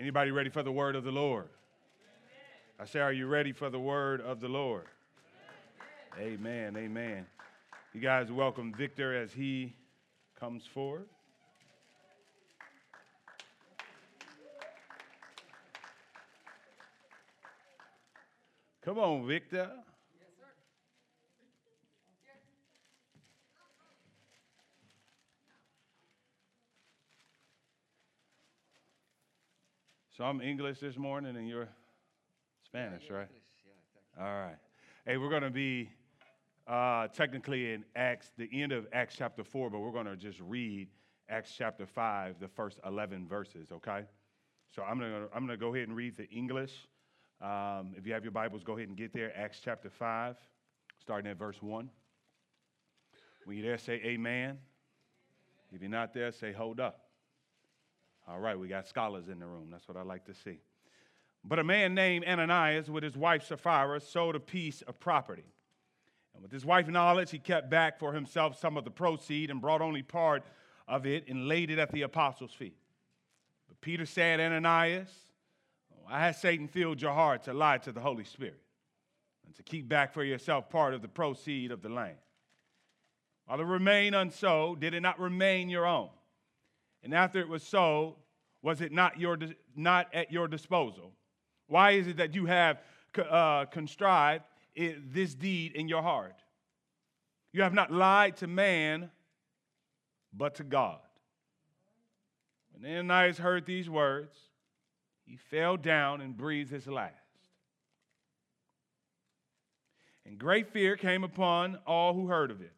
Anybody ready for the word of the Lord? I say, are you ready for the word of the Lord? Amen. Amen. You guys welcome Victor as he comes forward. Come on, Victor. So I'm English this morning and you're Spanish, right? All right. Hey, we're going to be uh, technically in Acts, the end of Acts chapter 4, but we're going to just read Acts chapter 5, the first 11 verses, okay? So I'm going to I'm to go ahead and read the English. Um, if you have your Bibles, go ahead and get there. Acts chapter 5, starting at verse 1. When you're there, say amen. If you're not there, say hold up. All right, we got scholars in the room. That's what I like to see. But a man named Ananias, with his wife Sapphira, sold a piece of property. And with his wife's knowledge, he kept back for himself some of the proceed and brought only part of it and laid it at the apostles' feet. But Peter said, Ananias, oh, I had Satan filled your heart to lie to the Holy Spirit and to keep back for yourself part of the proceed of the land. While it remained unsold, did it not remain your own? And after it was sold, was it not, your, not at your disposal? Why is it that you have uh, contrived this deed in your heart? You have not lied to man, but to God. When Ananias heard these words, he fell down and breathed his last. And great fear came upon all who heard of it.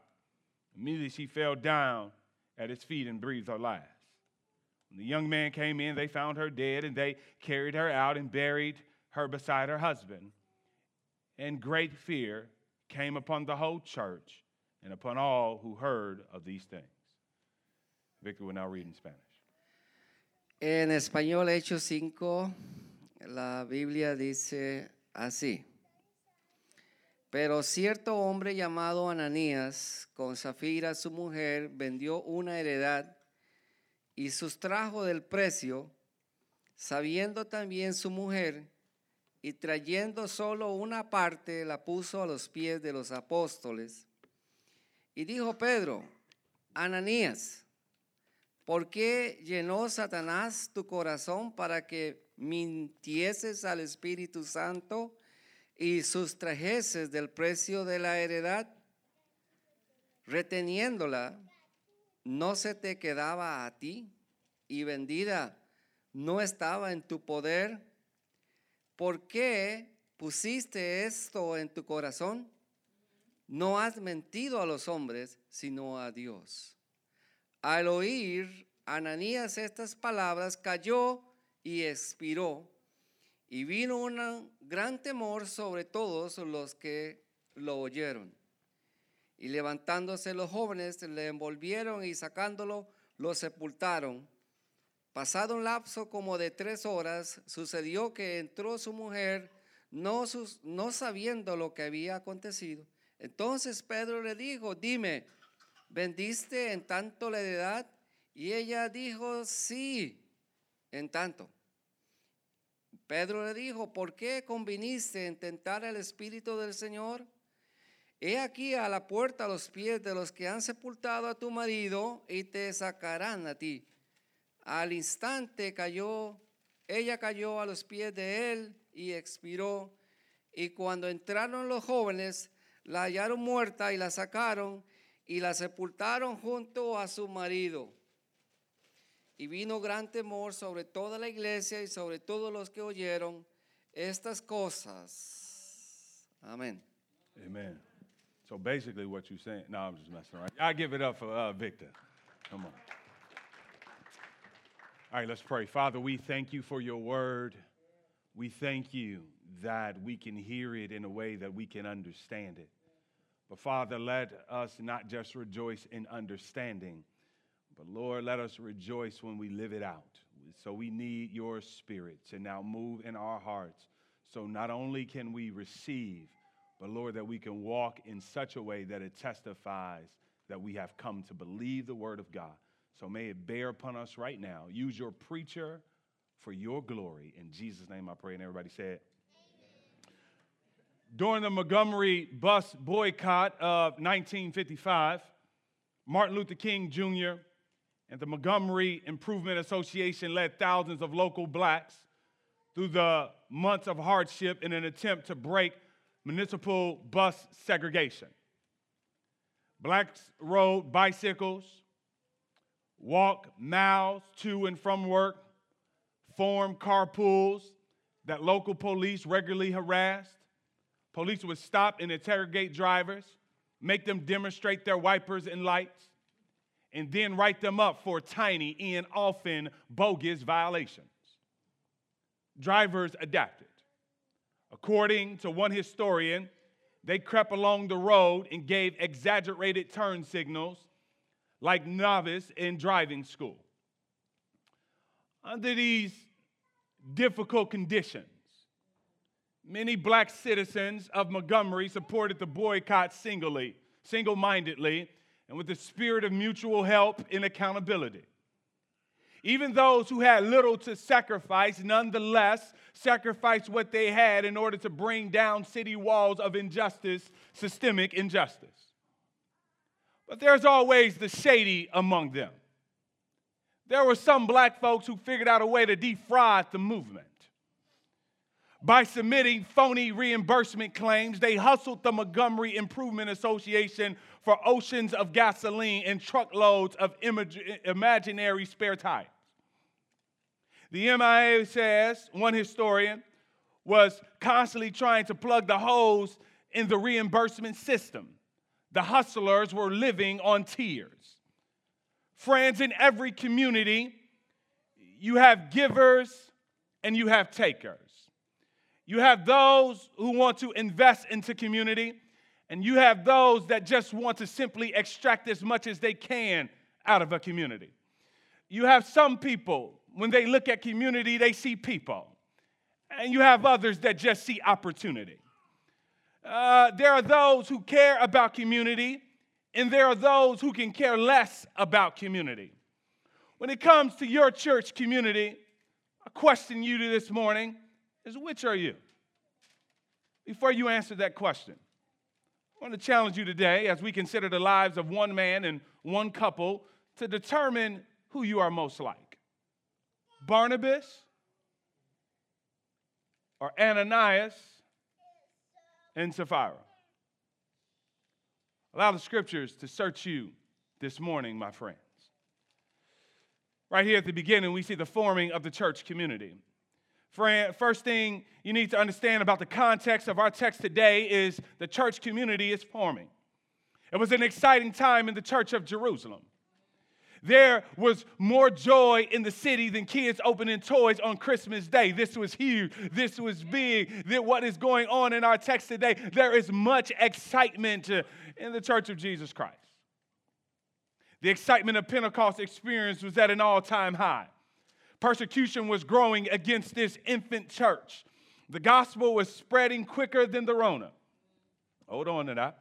Immediately she fell down at his feet and breathed her last. When the young man came in, they found her dead, and they carried her out and buried her beside her husband. And great fear came upon the whole church and upon all who heard of these things. Victor will now read in Spanish. En español, Hechos 5, la Biblia dice así. Pero cierto hombre llamado Ananías, con Zafira su mujer, vendió una heredad y sustrajo del precio, sabiendo también su mujer, y trayendo solo una parte, la puso a los pies de los apóstoles. Y dijo Pedro, Ananías, ¿por qué llenó Satanás tu corazón para que mintieses al Espíritu Santo y sustrajeses del precio de la heredad, reteniéndola? no se te quedaba a ti y vendida no estaba en tu poder. ¿Por qué pusiste esto en tu corazón? No has mentido a los hombres, sino a Dios. Al oír Ananías estas palabras, cayó y expiró. Y vino un gran temor sobre todos los que lo oyeron. Y levantándose los jóvenes, le envolvieron y sacándolo, lo sepultaron. Pasado un lapso como de tres horas, sucedió que entró su mujer, no, sabiendo lo que había acontecido. Entonces Pedro le dijo, dime, ¿vendiste en tanto la edad? Y ella dijo, sí, en tanto. Pedro le dijo, ¿por qué conviniste en tentar el Espíritu del Señor? He aquí a la puerta a los pies de los que han sepultado a tu marido y te sacarán a ti. Al instante cayó, ella cayó a los pies de él y expiró. Y cuando entraron los jóvenes, la hallaron muerta y la sacaron y la sepultaron junto a su marido. Y vino gran temor sobre toda la iglesia y sobre todos los que oyeron estas cosas. Amén. Amén. So basically, what you're saying, no, I'm just messing around. I give it up for uh, Victor. Come on. All right, let's pray. Father, we thank you for your word. We thank you that we can hear it in a way that we can understand it. But Father, let us not just rejoice in understanding, but Lord, let us rejoice when we live it out. So we need your spirit to now move in our hearts. So not only can we receive, but Lord, that we can walk in such a way that it testifies that we have come to believe the word of God. So may it bear upon us right now. Use your preacher for your glory. In Jesus' name I pray. And everybody say it. During the Montgomery bus boycott of 1955, Martin Luther King Jr. and the Montgomery Improvement Association led thousands of local blacks through the months of hardship in an attempt to break municipal bus segregation. Blacks rode bicycles, walked miles to and from work, formed carpools that local police regularly harassed. Police would stop and interrogate drivers, make them demonstrate their wipers and lights, and then write them up for tiny and often bogus violations. Drivers adapted. According to one historian, they crept along the road and gave exaggerated turn signals like novice in driving school. Under these difficult conditions, many black citizens of Montgomery supported the boycott singly, single-mindedly, and with the spirit of mutual help and accountability. Even those who had little to sacrifice, nonetheless, sacrificed what they had in order to bring down city walls of injustice, systemic injustice. But there's always the shady among them. There were some black folks who figured out a way to defraud the movement. By submitting phony reimbursement claims, they hustled the Montgomery Improvement Association for oceans of gasoline and truckloads of imaginary spare tires. The MIA says, one historian, was constantly trying to plug the holes in the reimbursement system. The hustlers were living on tears. Friends, in every community, you have givers and you have takers. You have those who want to invest into community, and you have those that just want to simply extract as much as they can out of a community. You have some people, when they look at community, they see people. And you have others that just see opportunity. Uh, there are those who care about community, and there are those who can care less about community. When it comes to your church community, I question you to this morning is which are you? Before you answer that question, I want to challenge you today as we consider the lives of one man and one couple to determine who you are most like Barnabas or Ananias and Sapphira. Allow the scriptures to search you this morning, my friends. Right here at the beginning, we see the forming of the church community. First thing you need to understand about the context of our text today is the church community is forming. It was an exciting time in the church of Jerusalem. There was more joy in the city than kids opening toys on Christmas Day. This was huge. This was big. That what is going on in our text today, there is much excitement in the church of Jesus Christ. The excitement of Pentecost experience was at an all time high. Persecution was growing against this infant church. The gospel was spreading quicker than the Rona. Hold on to that.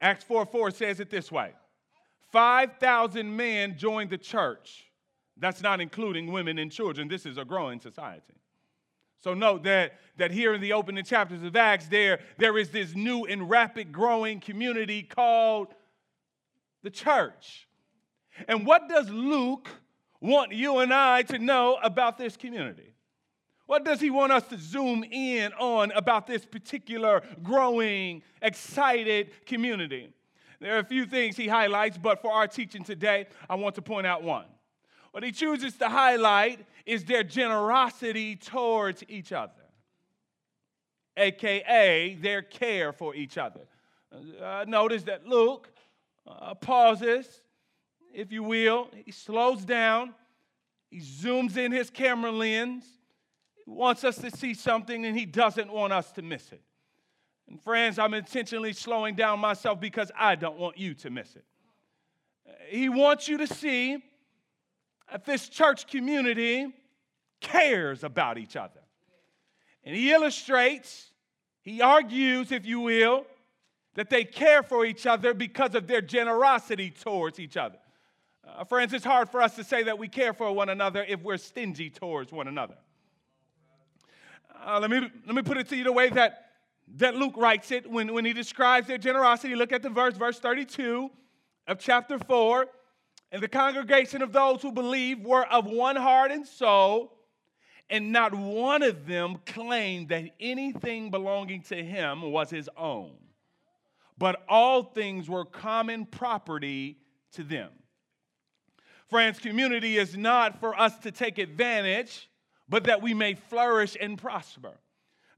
Acts 4 4 says it this way 5,000 men joined the church. That's not including women and children. This is a growing society. So note that, that here in the opening chapters of Acts, there, there is this new and rapid growing community called the church. And what does Luke want you and I to know about this community? What does he want us to zoom in on about this particular growing, excited community? There are a few things he highlights, but for our teaching today, I want to point out one. What he chooses to highlight is their generosity towards each other, aka their care for each other. Uh, notice that Luke uh, pauses if you will. He slows down. He zooms in his camera lens. He wants us to see something and he doesn't want us to miss it. And friends, I'm intentionally slowing down myself because I don't want you to miss it. He wants you to see that this church community cares about each other. And he illustrates, he argues, if you will, that they care for each other because of their generosity towards each other. Uh, friends, it's hard for us to say that we care for one another if we're stingy towards one another. Uh, let, me, let me put it to you the way that, that Luke writes it when, when he describes their generosity. Look at the verse, verse 32 of chapter 4. And the congregation of those who believed were of one heart and soul, and not one of them claimed that anything belonging to him was his own, but all things were common property to them. Friends, community is not for us to take advantage, but that we may flourish and prosper.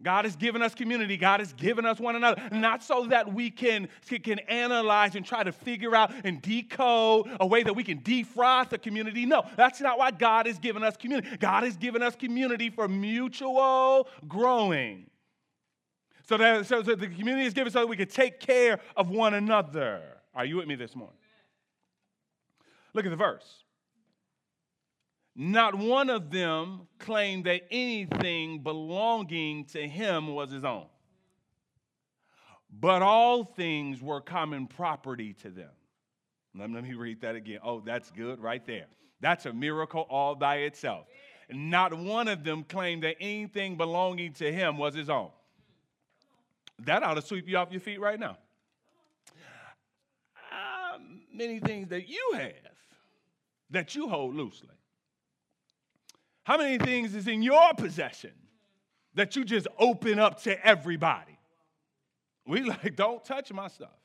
God has given us community. God has given us one another, not so that we can, can analyze and try to figure out and decode a way that we can defrost the community. No, that's not why God has given us community. God has given us community for mutual growing. So that, so the community is given so that we can take care of one another. Are you with me this morning? Look at the verse. Not one of them claimed that anything belonging to him was his own, but all things were common property to them. Let me read that again. Oh, that's good right there. That's a miracle all by itself. Not one of them claimed that anything belonging to him was his own. That ought to sweep you off your feet right now. Uh, many things that you have that you hold loosely. How many things is in your possession that you just open up to everybody? We like, don't touch my stuff.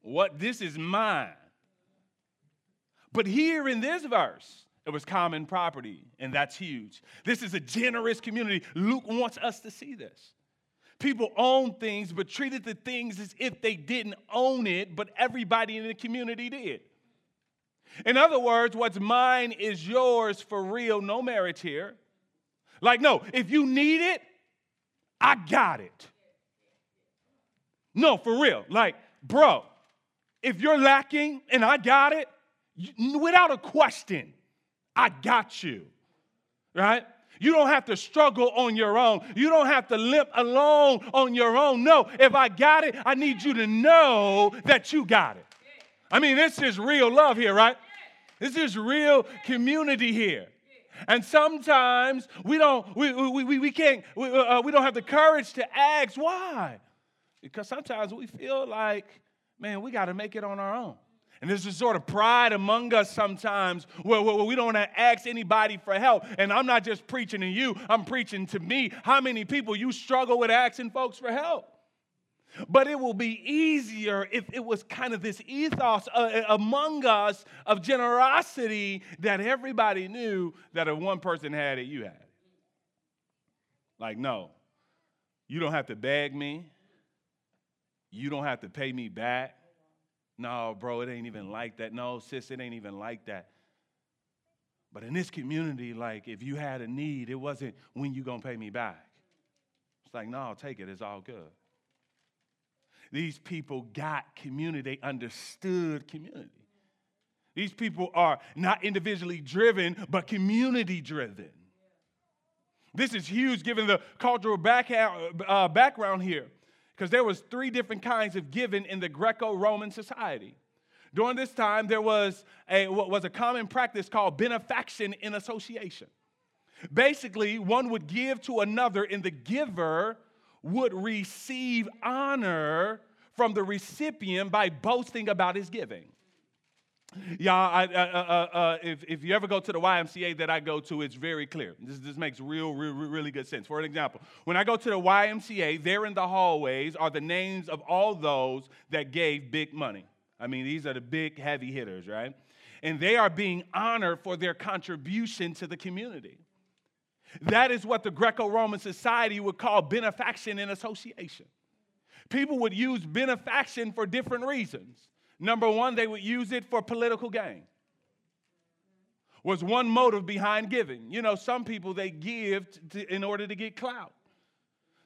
What this is mine. But here in this verse, it was common property, and that's huge. This is a generous community. Luke wants us to see this. People own things, but treated the things as if they didn't own it, but everybody in the community did. In other words, what's mine is yours for real, no marriage here. Like, no, if you need it, I got it. No, for real. Like, bro, if you're lacking and I got it, without a question, I got you. Right? You don't have to struggle on your own. You don't have to limp alone on your own. No, if I got it, I need you to know that you got it. I mean, this is real love here, right? This is real community here. And sometimes we don't, we, we, we, we can't, we, uh, we don't have the courage to ask why. Because sometimes we feel like, man, we got to make it on our own. And there's this sort of pride among us sometimes where, where, we don't want to ask anybody for help. And I'm not just preaching to you, I'm preaching to me. How many people you struggle with asking folks for help? But it will be easier if it was kind of this ethos uh, uh, among us of generosity that everybody knew that if one person had it, you had it. Like, no, you don't have to beg me. You don't have to pay me back. No, bro, it ain't even like that. No, sis, it ain't even like that. But in this community, like if you had a need, it wasn't when you gonna pay me back. It's like, no, take it, it's all good. These people got community, they understood community. These people are not individually driven, but community driven. This is huge given the cultural back, uh, background here, because there was three different kinds of giving in the Greco-Roman society. During this time, there was a, what was a common practice called benefaction in association. Basically, one would give to another, and the giver would receive honor from the recipient by boasting about his giving. Y'all, I, uh, uh, uh, if, if you ever go to the YMCA that I go to, it's very clear. This, this makes real, real, really good sense. For an example, when I go to the YMCA, there in the hallways are the names of all those that gave big money. I mean, these are the big, heavy hitters, right? And they are being honored for their contribution to the community. That is what the Greco Roman society would call benefaction and association. People would use benefaction for different reasons. Number one, they would use it for political gain. was one motive behind giving. You know, some people they give to, in order to get clout.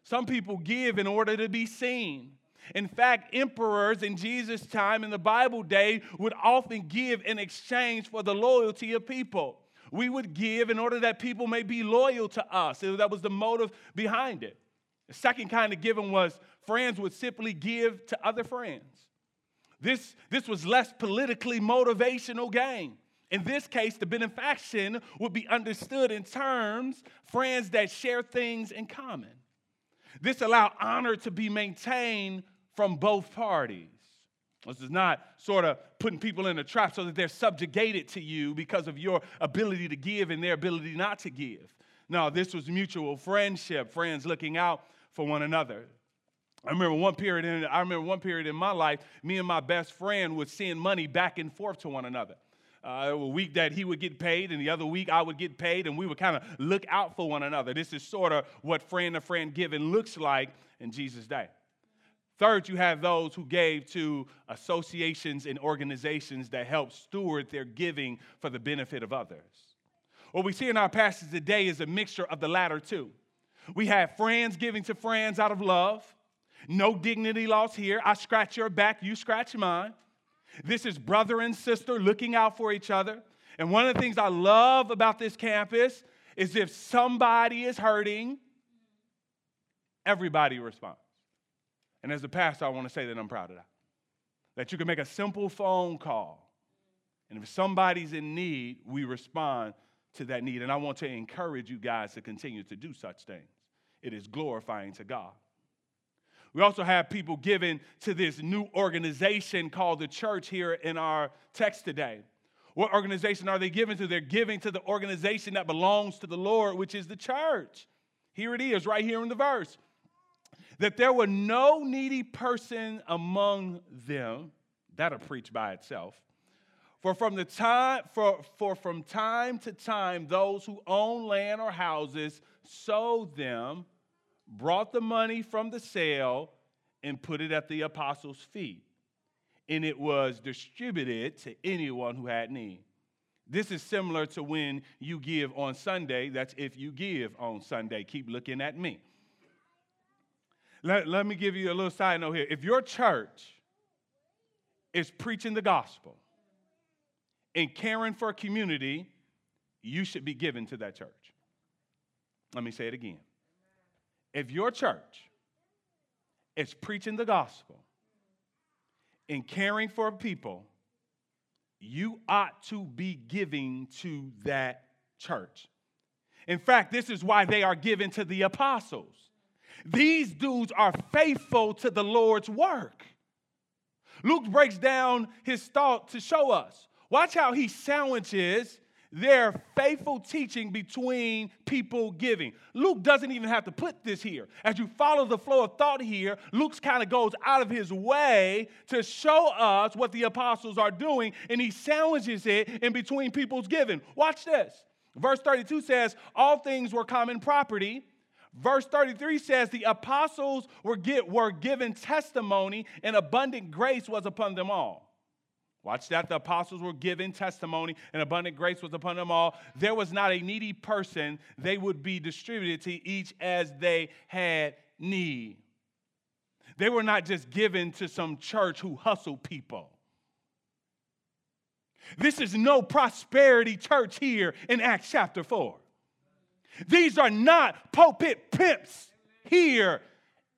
Some people give in order to be seen. In fact, emperors in Jesus' time in the Bible day would often give in exchange for the loyalty of people. We would give in order that people may be loyal to us. That was the motive behind it. The second kind of giving was friends would simply give to other friends. This, this was less politically motivational gain. In this case, the benefaction would be understood in terms friends that share things in common. This allowed honor to be maintained from both parties. This is not sort of putting people in a trap so that they're subjugated to you because of your ability to give and their ability not to give. No, this was mutual friendship, friends looking out for one another. I remember one period in I remember one period in my life, me and my best friend would send money back and forth to one another. Uh, a week that he would get paid, and the other week I would get paid, and we would kind of look out for one another. This is sort of what friend to friend giving looks like in Jesus' day. Third, you have those who gave to associations and organizations that help steward their giving for the benefit of others. What we see in our passage today is a mixture of the latter two. We have friends giving to friends out of love, no dignity lost here. I scratch your back, you scratch mine. This is brother and sister looking out for each other. And one of the things I love about this campus is if somebody is hurting, everybody responds. And as a pastor, I want to say that I'm proud of that. That you can make a simple phone call, and if somebody's in need, we respond to that need. And I want to encourage you guys to continue to do such things. It is glorifying to God. We also have people giving to this new organization called the church here in our text today. What organization are they giving to? They're giving to the organization that belongs to the Lord, which is the church. Here it is, right here in the verse that there were no needy person among them. That'll preach by itself. For from the time for, for from time to time those who own land or houses sold them, brought the money from the sale, and put it at the apostles' feet. And it was distributed to anyone who had need. This is similar to when you give on Sunday. That's if you give on Sunday. Keep looking at me. Let, let me give you a little side note here. If your church is preaching the gospel and caring for a community, you should be given to that church. Let me say it again. If your church is preaching the gospel and caring for people, you ought to be giving to that church. In fact, this is why they are given to the apostles. These dudes are faithful to the Lord's work. Luke breaks down his thought to show us. Watch how he sandwiches their faithful teaching between people giving. Luke doesn't even have to put this here. As you follow the flow of thought here, Luke kind of goes out of his way to show us what the apostles are doing, and he sandwiches it in between people's giving. Watch this. Verse 32 says, All things were common property Verse 33 says, The apostles were, get, were given testimony, and abundant grace was upon them all. Watch that. The apostles were given testimony, and abundant grace was upon them all. There was not a needy person, they would be distributed to each as they had need. They were not just given to some church who hustled people. This is no prosperity church here in Acts chapter 4. These are not pulpit pimps here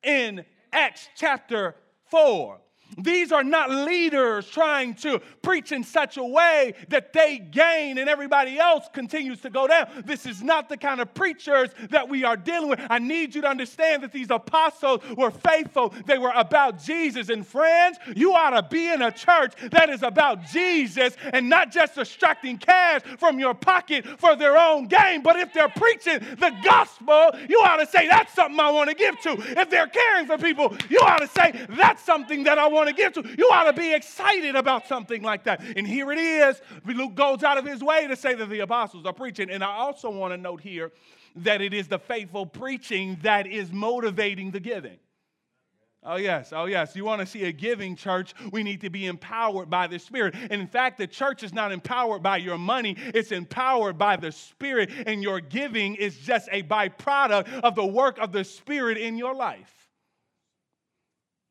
in Acts chapter 4. These are not leaders trying to preach in such a way that they gain and everybody else continues to go down. This is not the kind of preachers that we are dealing with. I need you to understand that these apostles were faithful. They were about Jesus. And friends, you ought to be in a church that is about Jesus and not just extracting cash from your pocket for their own gain. But if they're preaching the gospel, you ought to say, that's something I want to give to. If they're caring for people, you ought to say, that's something that I want want to give to. You ought to be excited about something like that. And here it is. Luke goes out of his way to say that the apostles are preaching. And I also want to note here that it is the faithful preaching that is motivating the giving. Oh, yes. Oh, yes. You want to see a giving church? We need to be empowered by the Spirit. And in fact, the church is not empowered by your money, it's empowered by the Spirit. And your giving is just a byproduct of the work of the Spirit in your life.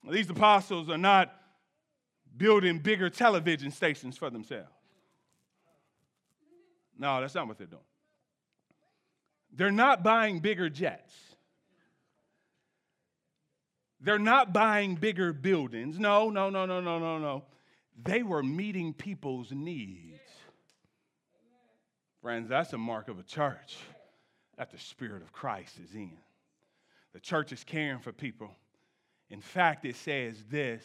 These apostles are not building bigger television stations for themselves. No, that's not what they're doing. They're not buying bigger jets. They're not buying bigger buildings. No, no, no, no, no, no, no. They were meeting people's needs. Friends, that's a mark of a church that the Spirit of Christ is in. The church is caring for people. In fact, it says this,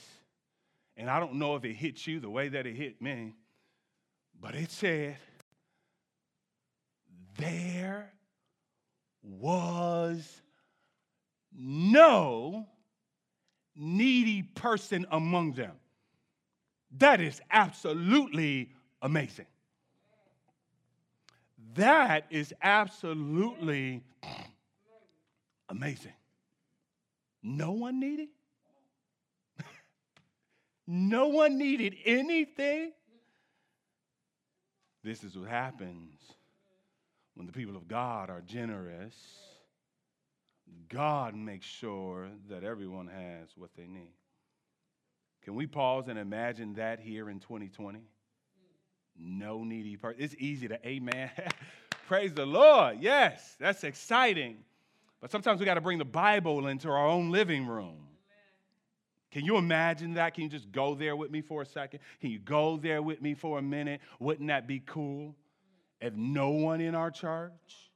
and I don't know if it hit you the way that it hit me, but it said, There was no needy person among them. That is absolutely amazing. That is absolutely amazing. No one needed? No one needed anything? This is what happens when the people of God are generous God makes sure that everyone has what they need. Can we pause and imagine that here in 2020? No needy person. It's easy to amen. Praise the Lord. Yes, that's exciting. But sometimes we got to bring the Bible into our own living room. Can you imagine that? Can you just go there with me for a second? Can you go there with me for a minute? Wouldn't that be cool if no one in our church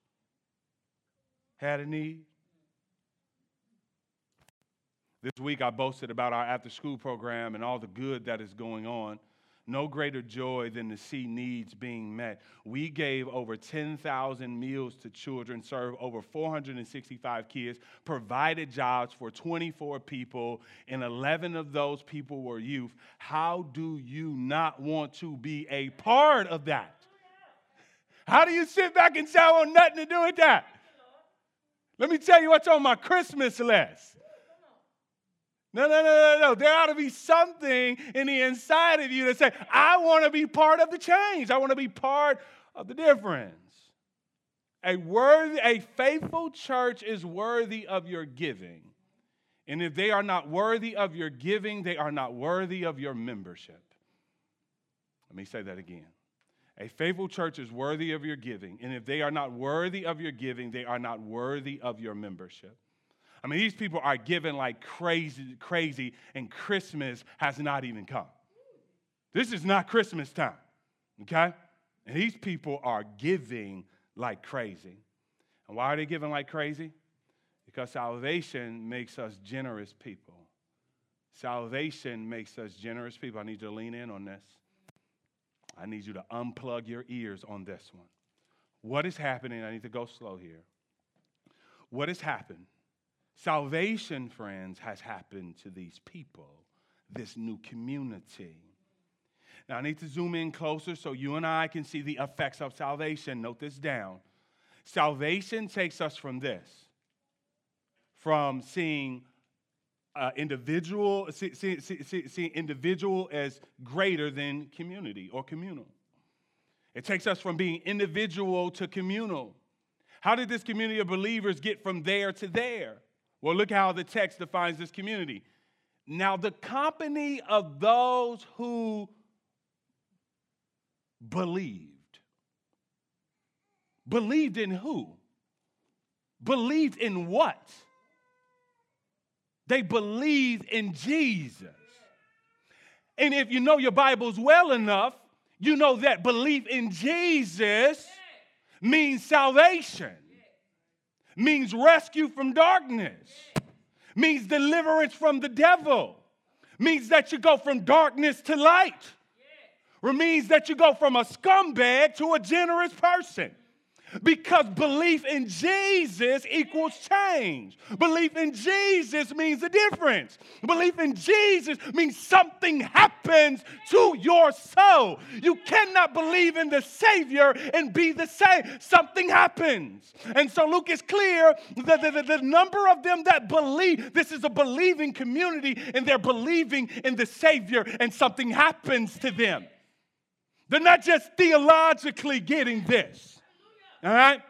had a need? This week I boasted about our after school program and all the good that is going on. No greater joy than to see needs being met. We gave over 10,000 meals to children, served over 465 kids, provided jobs for 24 people, and 11 of those people were youth. How do you not want to be a part of that? How do you sit back and say, I want nothing to do with that? Let me tell you what's on my Christmas list. No, no, no, no, no. There ought to be something in the inside of you that say, I want to be part of the change. I want to be part of the difference. A worthy, a faithful church is worthy of your giving. And if they are not worthy of your giving, they are not worthy of your membership. Let me say that again. A faithful church is worthy of your giving. And if they are not worthy of your giving, they are not worthy of your membership. I mean, these people are giving like crazy, crazy, and Christmas has not even come. This is not Christmas time, okay? And these people are giving like crazy. And why are they giving like crazy? Because salvation makes us generous people. Salvation makes us generous people. I need you to lean in on this. I need you to unplug your ears on this one. What is happening? I need to go slow here. What has happened Salvation, friends, has happened to these people, this new community. Now, I need to zoom in closer so you and I can see the effects of salvation. Note this down. Salvation takes us from this from seeing uh, individual, see, see, see, see individual as greater than community or communal. It takes us from being individual to communal. How did this community of believers get from there to there? Well, look how the text defines this community. Now, the company of those who believed. Believed in who? Believed in what? They believed in Jesus. And if you know your Bibles well enough, you know that belief in Jesus means salvation means rescue from darkness, means deliverance from the devil, means that you go from darkness to light, means that you go from a scumbag to a generous person. Because belief in Jesus equals change. Belief in Jesus means a difference. Belief in Jesus means something happens to your soul. You cannot believe in the Savior and be the same. Something happens. And so Luke is clear that the, the, the number of them that believe, this is a believing community, and they're believing in the Savior, and something happens to them. They're not just theologically getting this. All right?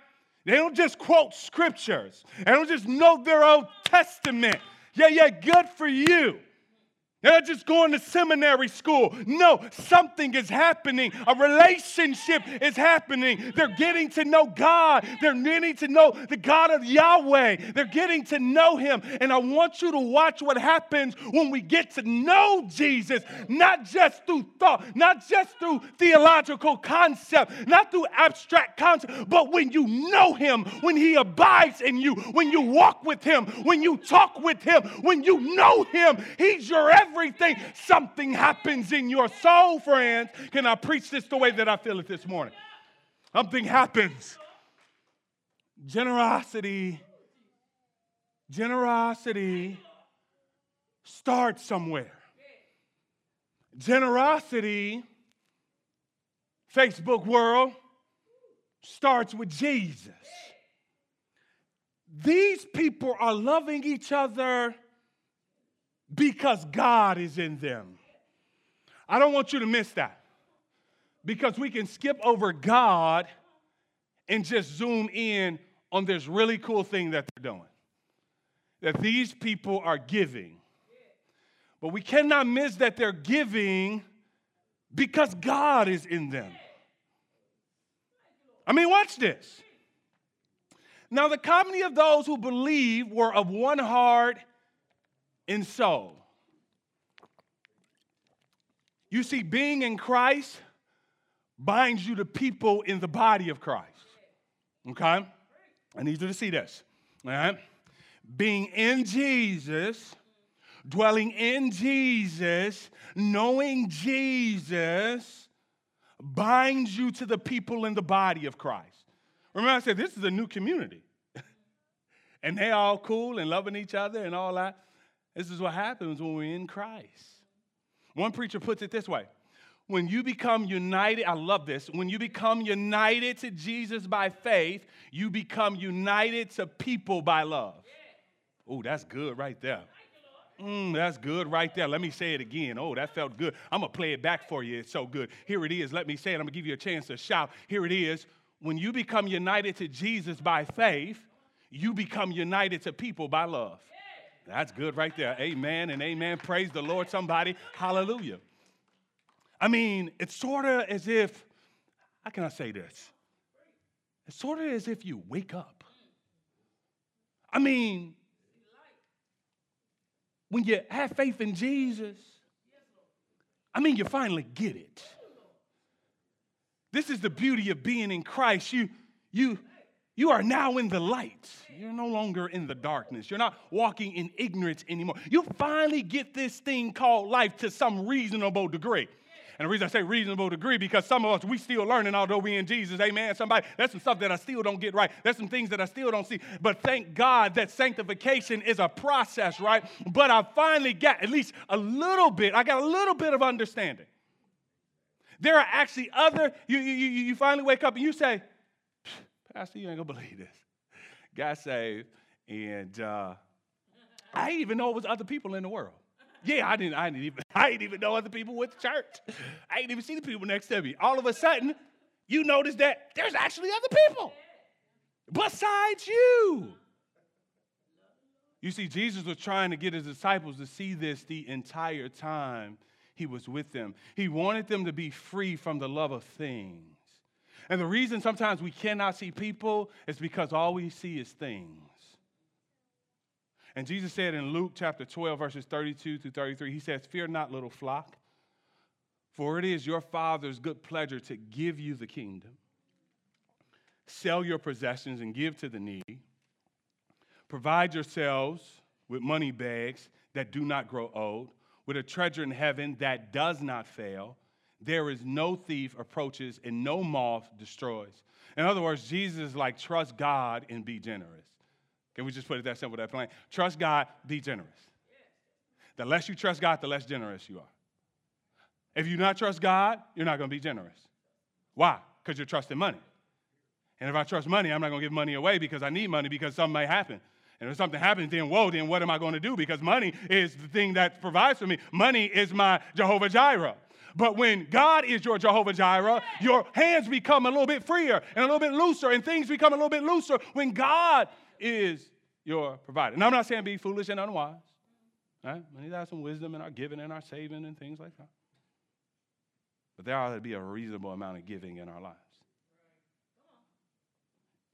They don't just quote scriptures. They don't just know their Old Testament. Yeah, yeah, good for you. They're not just going to seminary school. No, something is happening. A relationship is happening. They're getting to know God. They're getting to know the God of Yahweh. They're getting to know Him. And I want you to watch what happens when we get to know Jesus, not just through thought, not just through theological concept, not through abstract concept, but when you know Him, when He abides in you, when you walk with Him, when you talk with Him, when you know Him, He's your everything everything, something happens in your soul, friends. Can I preach this the way that I feel it this morning? Something happens. Generosity, generosity starts somewhere. Generosity, Facebook world, starts with Jesus. These people are loving each other because God is in them. I don't want you to miss that because we can skip over God and just zoom in on this really cool thing that they're doing. That these people are giving. But we cannot miss that they're giving because God is in them. I mean, watch this. Now, the company of those who believe were of one heart in soul. You see, being in Christ binds you to people in the body of Christ. Okay? I need you to see this. All right? Being in Jesus, dwelling in Jesus, knowing Jesus binds you to the people in the body of Christ. Remember, I said this is a new community. and they all cool and loving each other and all that. This is what happens when we're in Christ. One preacher puts it this way when you become united, I love this. When you become united to Jesus by faith, you become united to people by love. Oh, that's good right there. Mm, that's good right there. Let me say it again. Oh, that felt good. I'm going to play it back for you. It's so good. Here it is. Let me say it. I'm going to give you a chance to shout. Here it is. When you become united to Jesus by faith, you become united to people by love. That's good right there. Amen and amen. Praise the Lord, somebody. Hallelujah. I mean, it's sort of as if, how can I say this? It's sort of as if you wake up. I mean, when you have faith in Jesus, I mean, you finally get it. This is the beauty of being in Christ. You, you, you are now in the light. You're no longer in the darkness. You're not walking in ignorance anymore. You finally get this thing called life to some reasonable degree. And the reason I say reasonable degree because some of us we still learning, although we in Jesus. Amen. Somebody, there's some stuff that I still don't get right. There's some things that I still don't see. But thank God that sanctification is a process, right? But I finally got at least a little bit. I got a little bit of understanding. There are actually other. You you you finally wake up and you say, Pastor, you ain't gonna believe this. Got saved, and uh, I didn't even know it was other people in the world. Yeah, I didn't. I didn't even. I didn't even know other people went to church. I didn't even see the people next to me. All of a sudden, you notice that there's actually other people besides you. You see, Jesus was trying to get his disciples to see this the entire time he was with them. He wanted them to be free from the love of things. And the reason sometimes we cannot see people is because all we see is things. And Jesus said in Luke chapter 12, verses 32 to 33, He says, Fear not, little flock, for it is your Father's good pleasure to give you the kingdom. Sell your possessions and give to the needy. Provide yourselves with money bags that do not grow old, with a treasure in heaven that does not fail there is no thief approaches and no moth destroys. In other words, Jesus is like, trust God and be generous. Can we just put it that simple, that plain? Trust God, be generous. The less you trust God, the less generous you are. If you not trust God, you're not going to be generous. Why? Because you're trusting money. And if I trust money, I'm not going to give money away because I need money because something may happen. And if something happens, then whoa, then what am I going to do? Because money is the thing that provides for me. Money is my Jehovah Jireh. But when God is your Jehovah Jireh, your hands become a little bit freer and a little bit looser, and things become a little bit looser when God is your provider. And I'm not saying be foolish and unwise. Right? We need to have some wisdom in our giving and our saving and things like that. But there ought to be a reasonable amount of giving in our lives.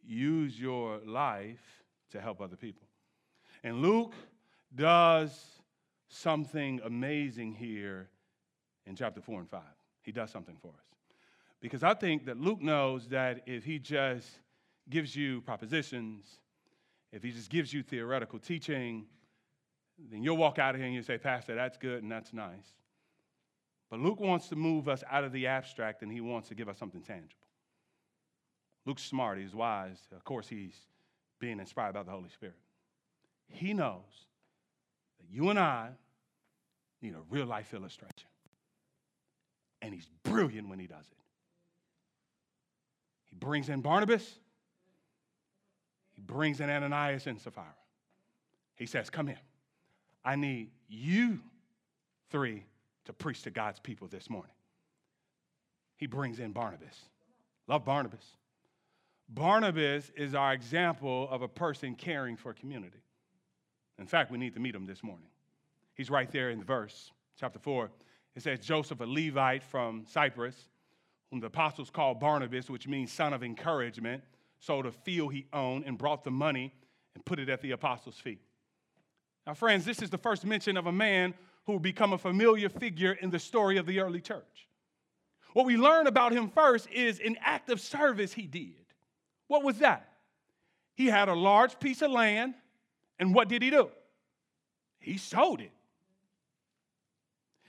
Use your life to help other people. And Luke does something amazing here in chapter 4 and 5. He does something for us. Because I think that Luke knows that if he just gives you propositions, if he just gives you theoretical teaching, then you'll walk out of here and you say, Pastor, that's good and that's nice. But Luke wants to move us out of the abstract and he wants to give us something tangible. Luke's smart, he's wise. Of course, he's being inspired by the Holy Spirit. He knows that you and I need a real life illustration. And he's brilliant when he does it. He brings in Barnabas, he brings in Ananias and Sapphira. He says, Come here. I need you three to preach to God's people this morning. He brings in Barnabas. Love Barnabas. Barnabas is our example of a person caring for community. In fact, we need to meet him this morning. He's right there in the verse, chapter 4. It says, Joseph, a Levite from Cyprus, whom the apostles called Barnabas, which means son of encouragement, sold a field he owned and brought the money and put it at the apostles' feet. Now, friends, this is the first mention of a man who will become a familiar figure in the story of the early church. What we learn about him first is an act of service he did. What was that? He had a large piece of land, and what did he do? He sold it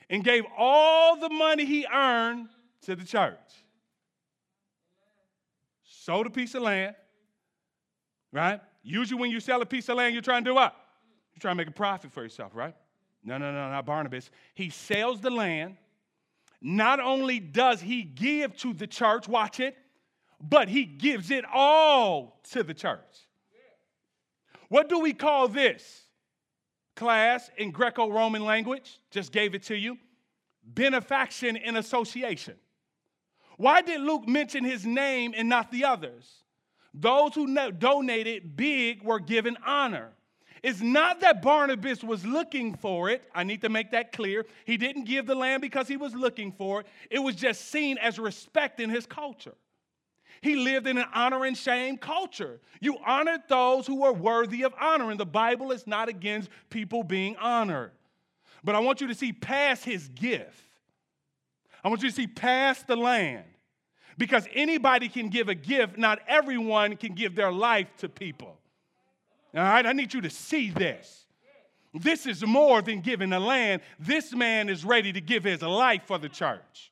and gave all the money he earned to the church. Sold a piece of land, right? Usually, when you sell a piece of land, you're trying to do what? You're trying to make a profit for yourself, right? No, no, no, not Barnabas. He sells the land. Not only does he give to the church, watch it, but he gives it all to the church. What do we call this? Class in Greco Roman language, just gave it to you. Benefaction in association. Why did Luke mention his name and not the others? Those who donated big were given honor. It's not that Barnabas was looking for it. I need to make that clear. He didn't give the land because he was looking for it, it was just seen as respect in his culture. He lived in an honor and shame culture. You honored those who were worthy of honor, and the Bible is not against people being honored. But I want you to see past his gift. I want you to see past the land. Because anybody can give a gift, not everyone can give their life to people. All right, I need you to see this. This is more than giving the land. This man is ready to give his life for the church.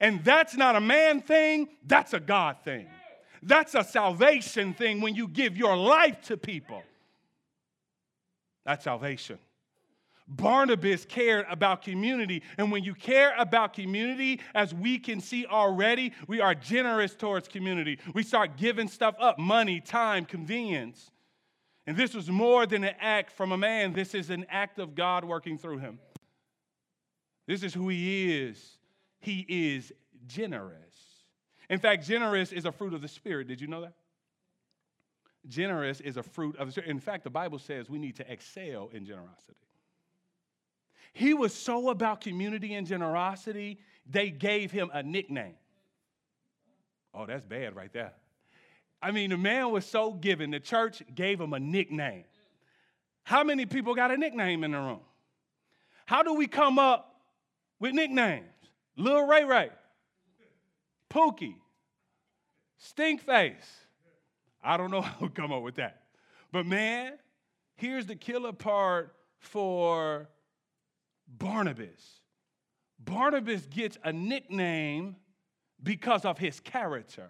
And that's not a man thing, that's a God thing. That's a salvation thing when you give your life to people. That's salvation. Barnabas cared about community. And when you care about community, as we can see already, we are generous towards community. We start giving stuff up money, time, convenience. And this was more than an act from a man, this is an act of God working through him. This is who he is. He is generous. In fact, generous is a fruit of the Spirit. Did you know that? Generous is a fruit of the Spirit. In fact, the Bible says we need to excel in generosity. He was so about community and generosity, they gave him a nickname. Oh, that's bad right there. I mean, the man was so giving, the church gave him a nickname. How many people got a nickname in the room? How do we come up with nicknames? Lil Ray Ray, Pookie, Stinkface. I don't know how we come up with that. But man, here's the killer part for Barnabas. Barnabas gets a nickname because of his character.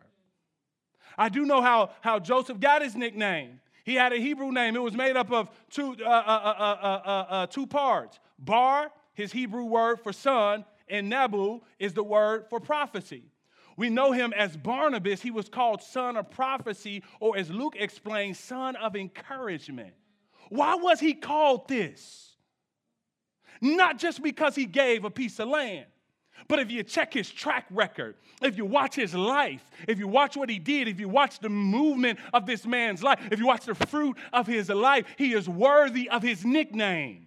I do know how, how Joseph got his nickname. He had a Hebrew name. It was made up of two, uh, uh, uh, two parts. Bar, his Hebrew word for son, and Nebu is the word for prophecy. We know him as Barnabas. He was called son of prophecy, or as Luke explains, son of encouragement. Why was he called this? Not just because he gave a piece of land, but if you check his track record, if you watch his life, if you watch what he did, if you watch the movement of this man's life, if you watch the fruit of his life, he is worthy of his nickname.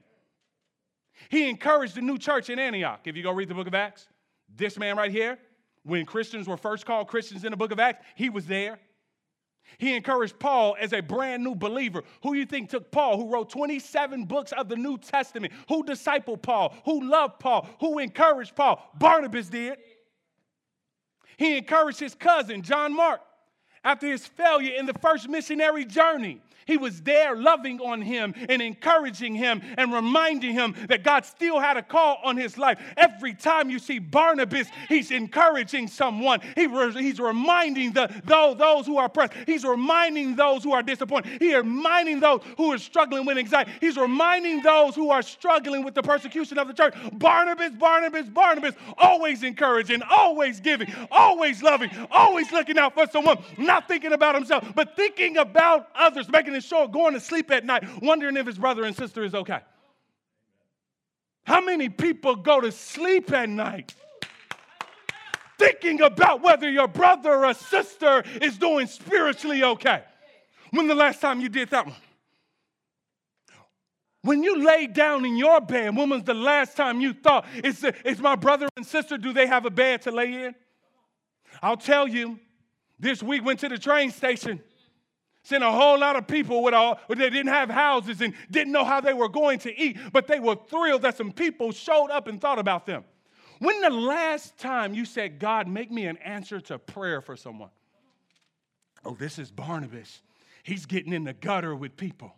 He encouraged the new church in Antioch. If you go read the book of Acts, this man right here, when Christians were first called Christians in the book of Acts, he was there. He encouraged Paul as a brand new believer. Who you think took Paul, who wrote 27 books of the New Testament? Who discipled Paul? Who loved Paul? Who encouraged Paul? Barnabas did. He encouraged his cousin, John Mark, after his failure in the first missionary journey. He was there loving on him and encouraging him and reminding him that God still had a call on his life. Every time you see Barnabas, he's encouraging someone. He he's reminding the, those, those who are pressed. He's reminding those who are disappointed. He's reminding those who are struggling with anxiety. He's reminding those who are struggling with the persecution of the church. Barnabas, Barnabas, Barnabas, always encouraging, always giving, always loving, always looking out for someone, not thinking about himself, but thinking about others, making short going to sleep at night wondering if his brother and sister is okay. How many people go to sleep at night thinking about whether your brother or sister is doing spiritually okay? When the last time you did that one? When you lay down in your bed, was the last time you thought, is, is my brother and sister, do they have a bed to lay in? I'll tell you, this week went to the train station Seen a whole lot of people with all they didn't have houses and didn't know how they were going to eat, but they were thrilled that some people showed up and thought about them. When the last time you said, God, make me an answer to prayer for someone? Oh, this is Barnabas. He's getting in the gutter with people.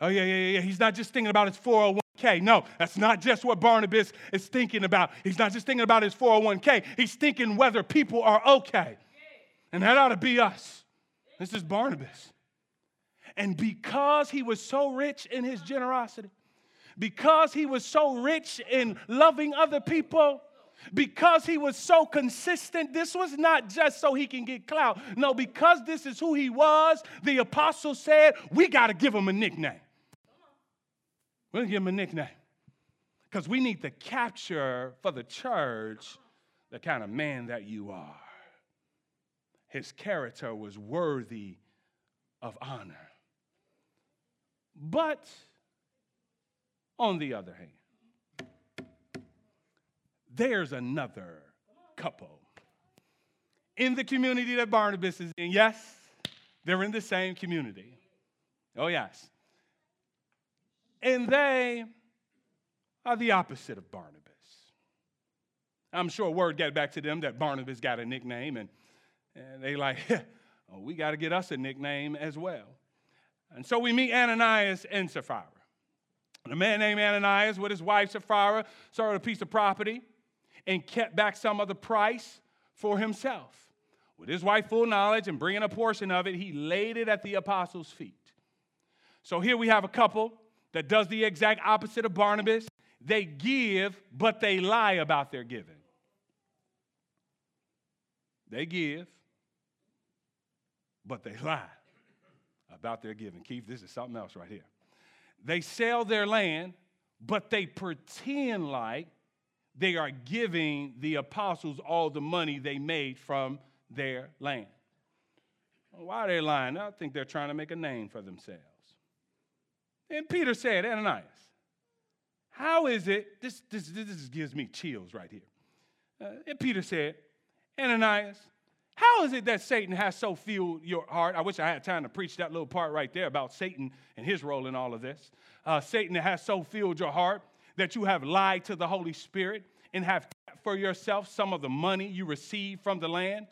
Oh, yeah, yeah, yeah. He's not just thinking about his 401k. No, that's not just what Barnabas is thinking about. He's not just thinking about his 401k. He's thinking whether people are okay. And that ought to be us. This is Barnabas. And because he was so rich in his generosity, because he was so rich in loving other people, because he was so consistent, this was not just so he can get clout. No, because this is who he was, the apostle said, we got to give him a nickname. We're going to give him a nickname. Because we need to capture for the church the kind of man that you are his character was worthy of honor. But on the other hand, there's another couple in the community that Barnabas is in. Yes, they're in the same community. Oh, yes. And they are the opposite of Barnabas. I'm sure word got back to them that Barnabas got a nickname, and and they like, oh, we got to get us a nickname as well. And so we meet Ananias and Sapphira. And a man named Ananias with his wife Sapphira sold a piece of property and kept back some of the price for himself. With his wife full knowledge and bringing a portion of it, he laid it at the apostles' feet. So here we have a couple that does the exact opposite of Barnabas. They give, but they lie about their giving. They give, but they lie about their giving. Keith, this is something else right here. They sell their land, but they pretend like they are giving the apostles all the money they made from their land. Why are they lying? I think they're trying to make a name for themselves. And Peter said, Ananias, how is it? This, this, this gives me chills right here. Uh, and Peter said, Ananias, how is it that Satan has so filled your heart? I wish I had time to preach that little part right there about Satan and his role in all of this. Uh, Satan has so filled your heart that you have lied to the Holy Spirit and have kept for yourself some of the money you received from the land.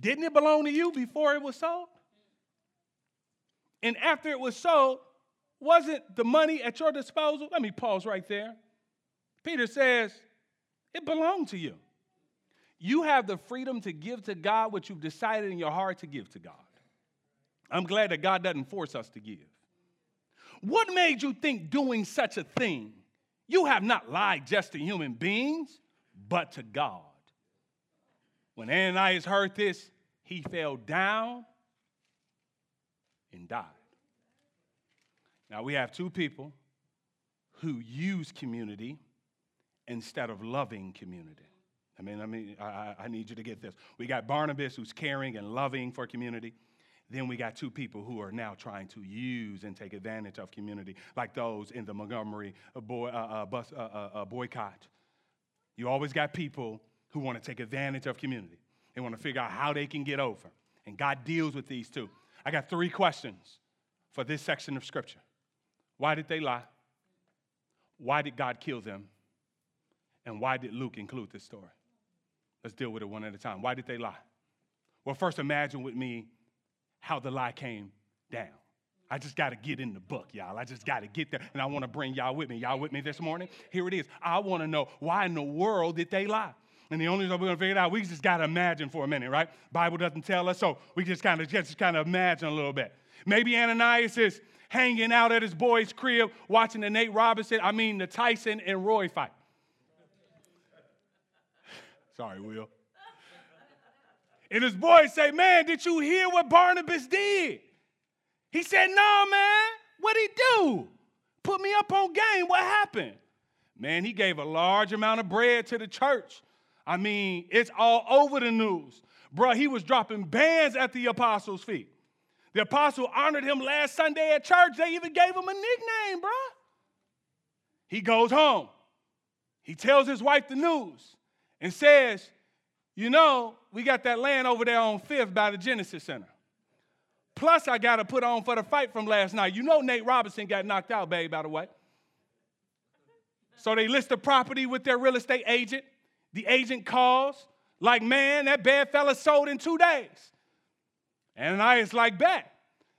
Didn't it belong to you before it was sold? And after it was sold, wasn't the money at your disposal? Let me pause right there. Peter says, it belonged to you. You have the freedom to give to God what you've decided in your heart to give to God. I'm glad that God doesn't force us to give. What made you think doing such a thing? You have not lied just to human beings, but to God. When Ananias heard this, he fell down and died. Now we have two people who use community instead of loving community. I mean, I mean, I, I, need you to get this. We got Barnabas who's caring and loving for community. Then we got two people who are now trying to use and take advantage of community, like those in the Montgomery uh, boy, uh, uh, bus, uh, uh, boycott. You always got people who want to take advantage of community. They want to figure out how they can get over. And God deals with these too. I got three questions for this section of Scripture Why did they lie? Why did God kill them? And why did Luke include this story? Let's deal with it one at a time. Why did they lie? Well, first, imagine with me how the lie came down. I just got to get in the book, y'all. I just got to get there. And I want to bring y'all with me. Y'all with me this morning? Here it is. I want to know why in the world did they lie? And the only reason we're going to figure it out, we just got to imagine for a minute, right? Bible doesn't tell us, so we just kind of just kind of imagine a little bit. Maybe Ananias is hanging out at his boy's crib watching the Nate Robinson, I mean the Tyson and Roy fight. Sorry, Will. And his boys say, Man, did you hear what Barnabas did? He said, No, man. What'd he do? Put me up on game. What happened? Man, he gave a large amount of bread to the church. I mean, it's all over the news. Bruh, he was dropping bands at the apostles' feet. The apostle honored him last Sunday at church. They even gave him a nickname, bruh. He goes home. He tells his wife the news and says, You know, we got that land over there on 5th by the Genesis Center. Plus, I got to put on for the fight from last night. You know, Nate Robinson got knocked out, babe, by the way. So they list the property with their real estate agent. The agent calls, like, man, that bad fella sold in two days. Ananias like, bet.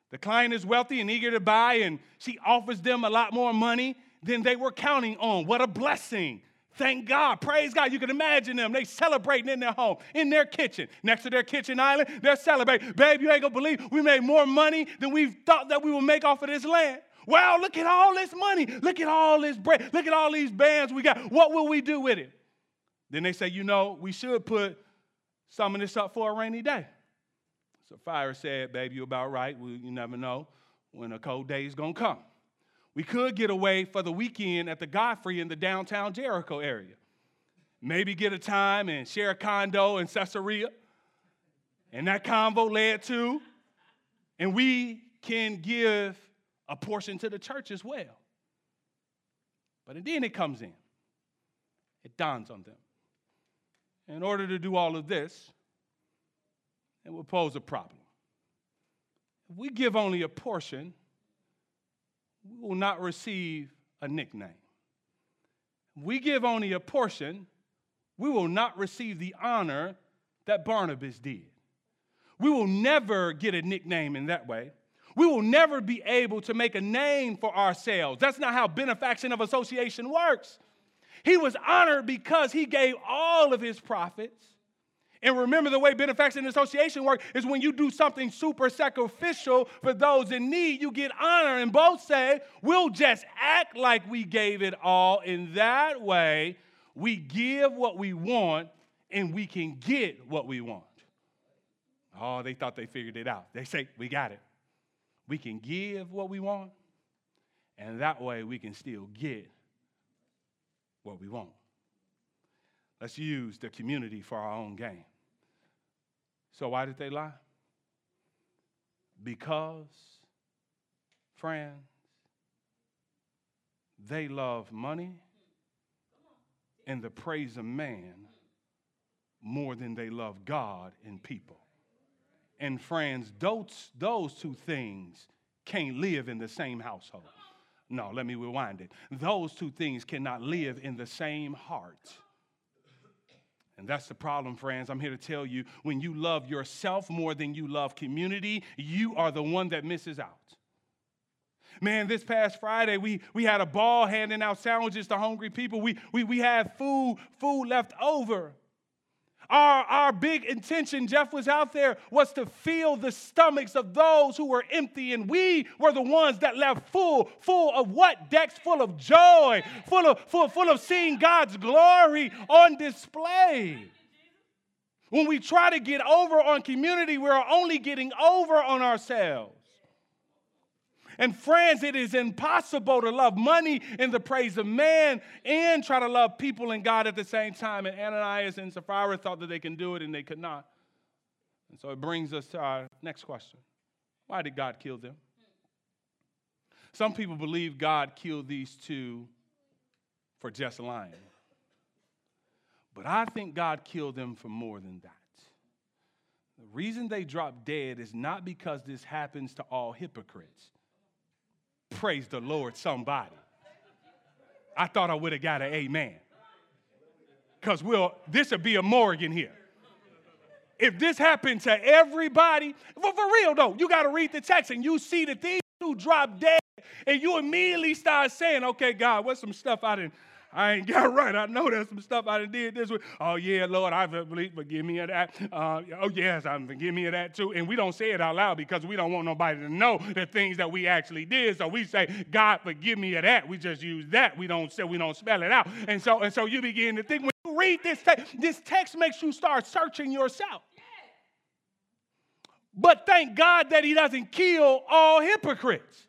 The client is wealthy and eager to buy, and she offers them a lot more money than they were counting on. What a blessing. Thank God. Praise God. You can imagine them. They celebrating in their home, in their kitchen, next to their kitchen island. They're celebrating. Babe, you ain't gonna believe we made more money than we thought that we would make off of this land. Wow, look at all this money. Look at all this bread. Look at all these bands we got. What will we do with it? Then they say, you know, we should put some of this up for a rainy day. Sapphira said, babe, you're about right. We, you never know when a cold day is gonna come. We could get away for the weekend at the Godfrey in the downtown Jericho area. Maybe get a time and share a condo in Caesarea. And that convo led to, and we can give a portion to the church as well. But then it comes in, it dawns on them. In order to do all of this, it will pose a problem. If we give only a portion, we will not receive a nickname. we give only a portion, we will not receive the honor that Barnabas did. We will never get a nickname in that way. We will never be able to make a name for ourselves. That's not how benefaction of association works. He was honored because he gave all of his profits and remember, the way benefaction and association work is when you do something super sacrificial for those in need, you get honor. And both say, we'll just act like we gave it all. In that way, we give what we want and we can get what we want. Oh, they thought they figured it out. They say, we got it. We can give what we want, and that way we can still get what we want. Let's use the community for our own gain. So, why did they lie? Because, friends, they love money and the praise of man more than they love God and people. And, friends, those, those two things can't live in the same household. No, let me rewind it. Those two things cannot live in the same heart. And that's the problem, friends. I'm here to tell you when you love yourself more than you love community, you are the one that misses out. Man, this past Friday, we, we had a ball handing out sandwiches to hungry people. We, we, we had food, food left over. Our, our big intention, Jeff was out there, was to fill the stomachs of those who were empty, and we were the ones that left full, full of what? Decks full of joy, full of, full, full of seeing God's glory on display. When we try to get over on community, we're only getting over on ourselves. And friends, it is impossible to love money in the praise of man and try to love people and God at the same time. And Ananias and Sapphira thought that they can do it and they could not. And so it brings us to our next question Why did God kill them? Some people believe God killed these two for just lying. But I think God killed them for more than that. The reason they dropped dead is not because this happens to all hypocrites. Praise the Lord, somebody. I thought I would have got an amen. Because we'll, this would be a Morgan here. If this happened to everybody, for, for real though, you got to read the text and you see that these two drop dead and you immediately start saying, okay, God, what's some stuff I didn't, I ain't got right. I know there's some stuff I did this way. Oh, yeah, Lord, I believe, forgive me of that. Uh, oh, yes, I'm forgive me of that too. And we don't say it out loud because we don't want nobody to know the things that we actually did. So we say, God, forgive me of that. We just use that. We don't say, we don't spell it out. And so, and so you begin to think when you read this text, this text makes you start searching yourself. But thank God that he doesn't kill all hypocrites.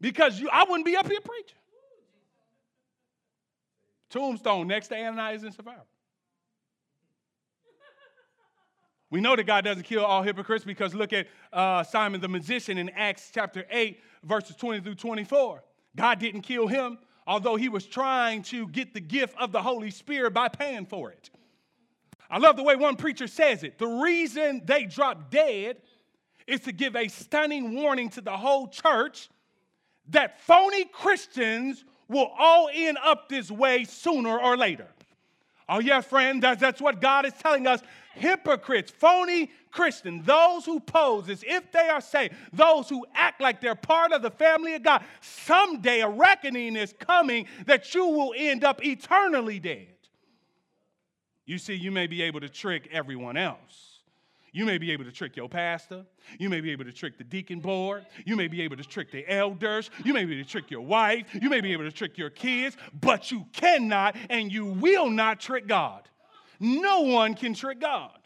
Because you, I wouldn't be up here preaching. Tombstone next to Ananias and Sapphira. We know that God doesn't kill all hypocrites because look at uh, Simon the magician in Acts chapter 8, verses 20 through 24. God didn't kill him, although he was trying to get the gift of the Holy Spirit by paying for it. I love the way one preacher says it. The reason they dropped dead is to give a stunning warning to the whole church that phony Christians will all end up this way sooner or later. Oh, yeah, friend, that's, that's what God is telling us. Hypocrites, phony Christians, those who pose as if they are saved, those who act like they're part of the family of God, someday a reckoning is coming that you will end up eternally dead. You see, you may be able to trick everyone else you may be able to trick your pastor. You may be able to trick the deacon board. You may be able to trick the elders. You may be able to trick your wife. You may be able to trick your kids, but you cannot and you will not trick God. No one can trick God.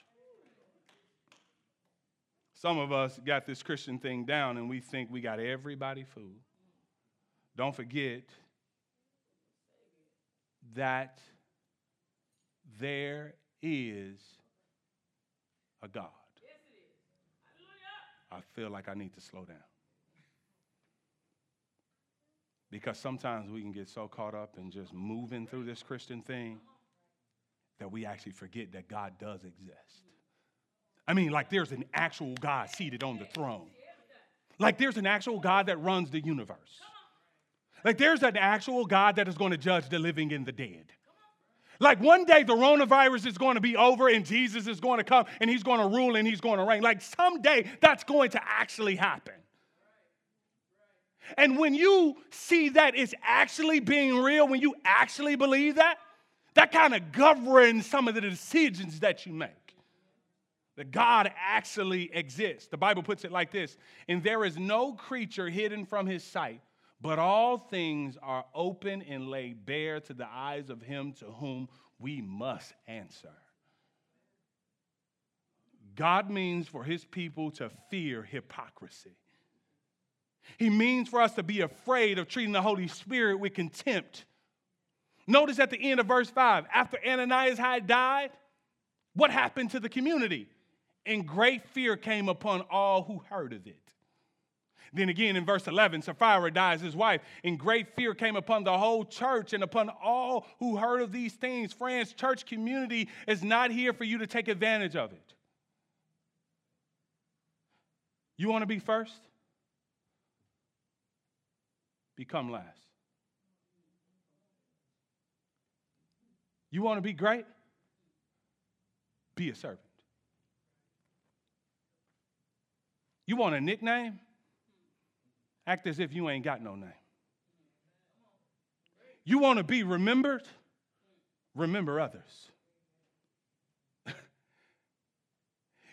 Some of us got this Christian thing down and we think we got everybody fooled. Don't forget that there is a God. I feel like I need to slow down. Because sometimes we can get so caught up in just moving through this Christian thing that we actually forget that God does exist. I mean, like there's an actual God seated on the throne. Like there's an actual God that runs the universe. Like there's an actual God that is going to judge the living and the dead. Like one day the coronavirus is going to be over and Jesus is going to come and he's going to rule and he's going to reign. Like someday that's going to actually happen. And when you see that it's actually being real, when you actually believe that, that kind of governs some of the decisions that you make. That God actually exists. The Bible puts it like this And there is no creature hidden from his sight but all things are open and laid bare to the eyes of him to whom we must answer. God means for his people to fear hypocrisy. He means for us to be afraid of treating the Holy Spirit with contempt. Notice at the end of verse 5, after Ananias had died, what happened to the community? And great fear came upon all who heard of it. Then again in verse 11, Sapphira dies his wife, and great fear came upon the whole church and upon all who heard of these things. Friends, church community is not here for you to take advantage of it. You want to be first? Become last. You want to be great? Be a servant. You want a nickname? Act as if you ain't got no name. You want to be remembered? Remember others.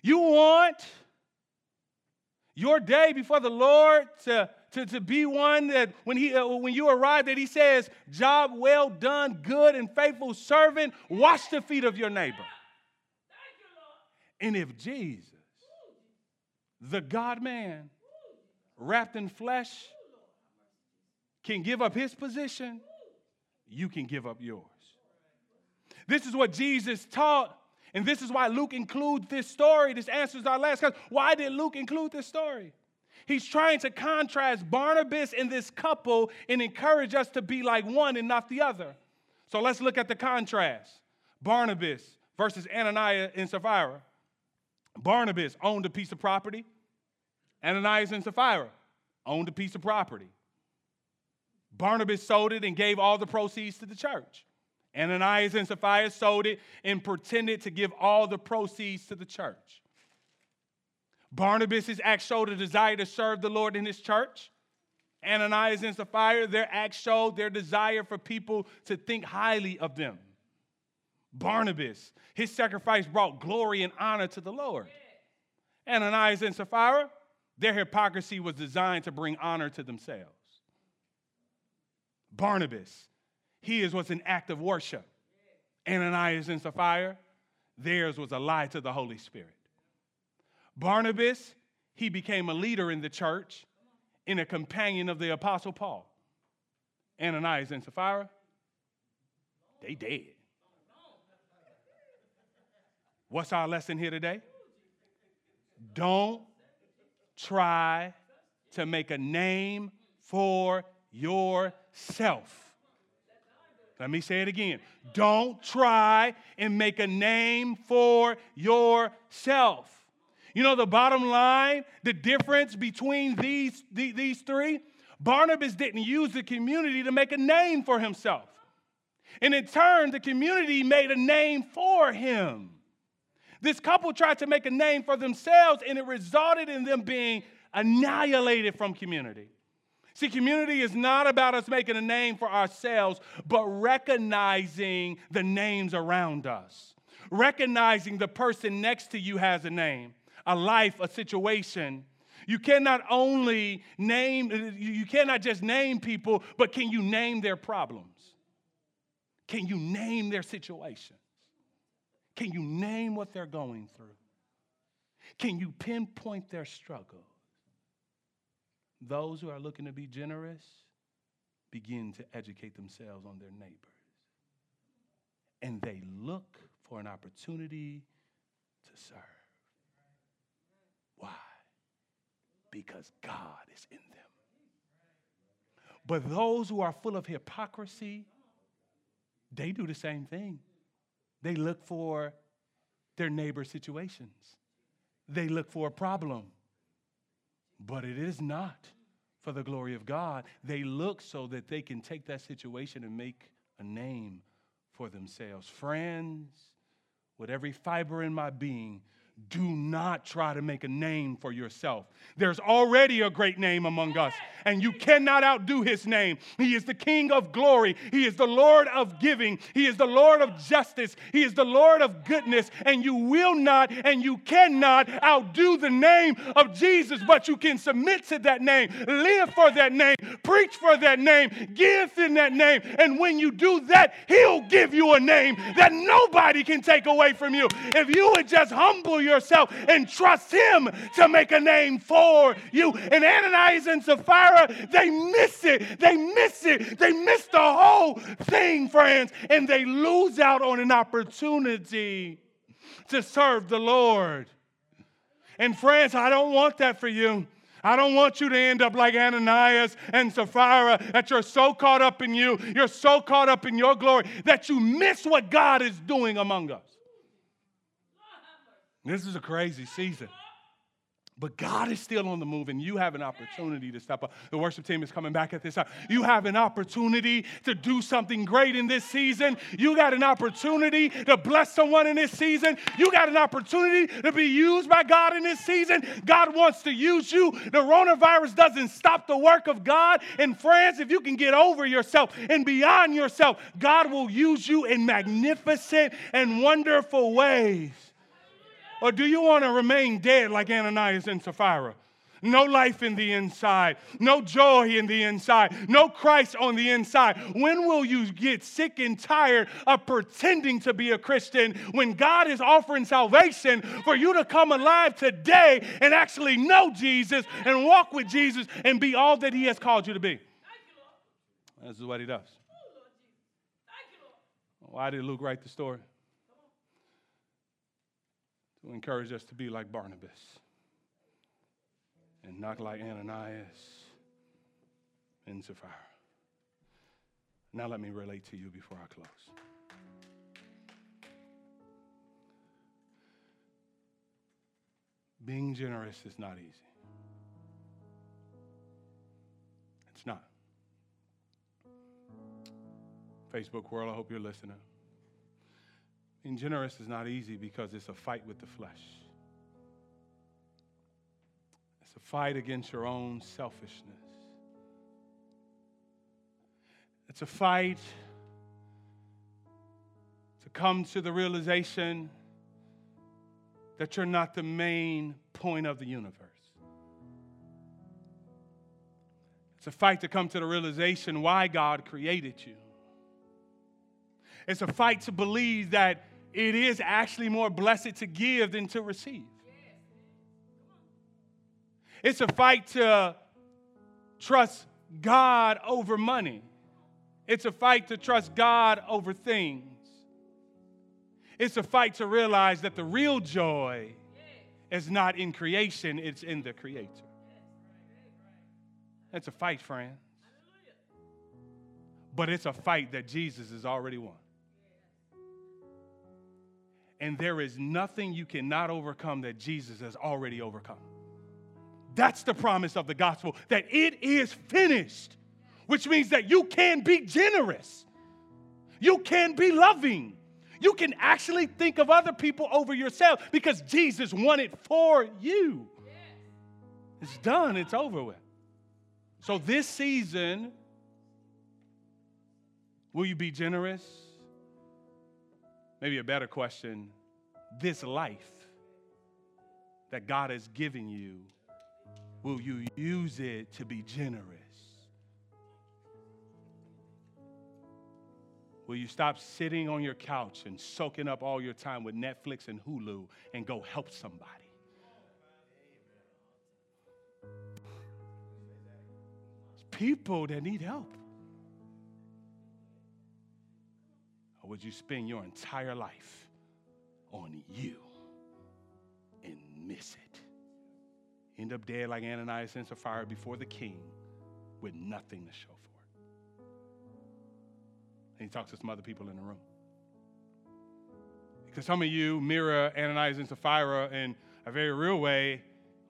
you want your day before the Lord to, to, to be one that when, he, uh, when you arrive, that He says, Job well done, good and faithful servant, wash the feet of your neighbor. And if Jesus, the God man, wrapped in flesh, can give up his position, you can give up yours. This is what Jesus taught, and this is why Luke includes this story. This answers our last question. Why did Luke include this story? He's trying to contrast Barnabas and this couple and encourage us to be like one and not the other. So let's look at the contrast Barnabas versus Ananias and Sapphira. Barnabas owned a piece of property, Ananias and Sapphira owned a piece of property. Barnabas sold it and gave all the proceeds to the church. Ananias and Sapphira sold it and pretended to give all the proceeds to the church. Barnabas' act showed a desire to serve the Lord in his church. Ananias and Sapphira, their acts showed their desire for people to think highly of them. Barnabas, his sacrifice brought glory and honor to the Lord. Ananias and Sapphira, their hypocrisy was designed to bring honor to themselves. Barnabas, his was an act of worship. Ananias and Sapphira, theirs was a lie to the Holy Spirit. Barnabas, he became a leader in the church and a companion of the Apostle Paul. Ananias and Sapphira, they dead. What's our lesson here today? Don't try to make a name for yourself. Let me say it again. Don't try and make a name for yourself. You know the bottom line, the difference between these, these three? Barnabas didn't use the community to make a name for himself. And in turn, the community made a name for him. This couple tried to make a name for themselves, and it resulted in them being annihilated from community. See, community is not about us making a name for ourselves, but recognizing the names around us. Recognizing the person next to you has a name, a life, a situation. You cannot only name, you cannot just name people, but can you name their problems? Can you name their situation? Can you name what they're going through? Can you pinpoint their struggles? Those who are looking to be generous begin to educate themselves on their neighbors. And they look for an opportunity to serve. Why? Because God is in them. But those who are full of hypocrisy, they do the same thing. They look for their neighbor situations. They look for a problem. But it is not for the glory of God. They look so that they can take that situation and make a name for themselves. Friends, with every fiber in my being, do not try to make a name for yourself. There's already a great name among us, and you cannot outdo his name. He is the King of glory, he is the Lord of giving, he is the Lord of justice, he is the Lord of goodness, and you will not and you cannot outdo the name of Jesus, but you can submit to that name, live for that name, preach for that name, give in that name, and when you do that, he'll give you a name that nobody can take away from you. If you would just humble yourself and trust Him to make a name for you. And Ananias and Sapphira, they miss it. They miss it. They miss the whole thing, friends, and they lose out on an opportunity to serve the Lord. And friends, I don't want that for you. I don't want you to end up like Ananias and Sapphira, that you're so caught up in you, you're so caught up in your glory, that you miss what God is doing among us. This is a crazy season. But God is still on the move, and you have an opportunity to step up. The worship team is coming back at this time. You have an opportunity to do something great in this season. You got an opportunity to bless someone in this season. You got an opportunity to be used by God in this season. God wants to use you. The coronavirus doesn't stop the work of God. In France, if you can get over yourself and beyond yourself, God will use you in magnificent and wonderful ways. Or do you want to remain dead like Ananias and Sapphira? No life in the inside, no joy in the inside, no Christ on the inside. When will you get sick and tired of pretending to be a Christian when God is offering salvation for you to come alive today and actually know Jesus and walk with Jesus and be all that He has called you to be? This is what He does. Why did Luke write the story? To encourage us to be like Barnabas and not like Ananias and Sapphira. Now, let me relate to you before I close. Being generous is not easy. It's not. Facebook world, I hope you're listening. Being generous is not easy because it's a fight with the flesh. It's a fight against your own selfishness. It's a fight to come to the realization that you're not the main point of the universe. It's a fight to come to the realization why God created you. It's a fight to believe that it is actually more blessed to give than to receive. It's a fight to trust God over money. It's a fight to trust God over things. It's a fight to realize that the real joy is not in creation, it's in the Creator. That's a fight, friends. But it's a fight that Jesus has already won and there is nothing you cannot overcome that Jesus has already overcome. That's the promise of the gospel that it is finished, which means that you can be generous, you can be loving. You can actually think of other people over yourself because Jesus won it for you. It's done, it's over with. So, this season, will you be generous? Maybe a better question this life that God has given you, will you use it to be generous? Will you stop sitting on your couch and soaking up all your time with Netflix and Hulu and go help somebody? People that need help. Or would you spend your entire life on you and miss it? End up dead like Ananias and Sapphira before the king with nothing to show for it. And he talks to some other people in the room. Because some of you mirror Ananias and Sapphira in a very real way.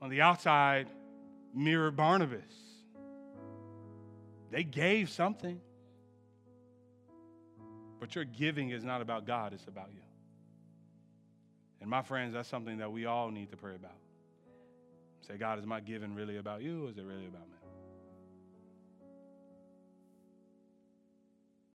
On the outside, mirror Barnabas. They gave something. But your giving is not about God, it's about you. And my friends, that's something that we all need to pray about. Say, God, is my giving really about you or is it really about me?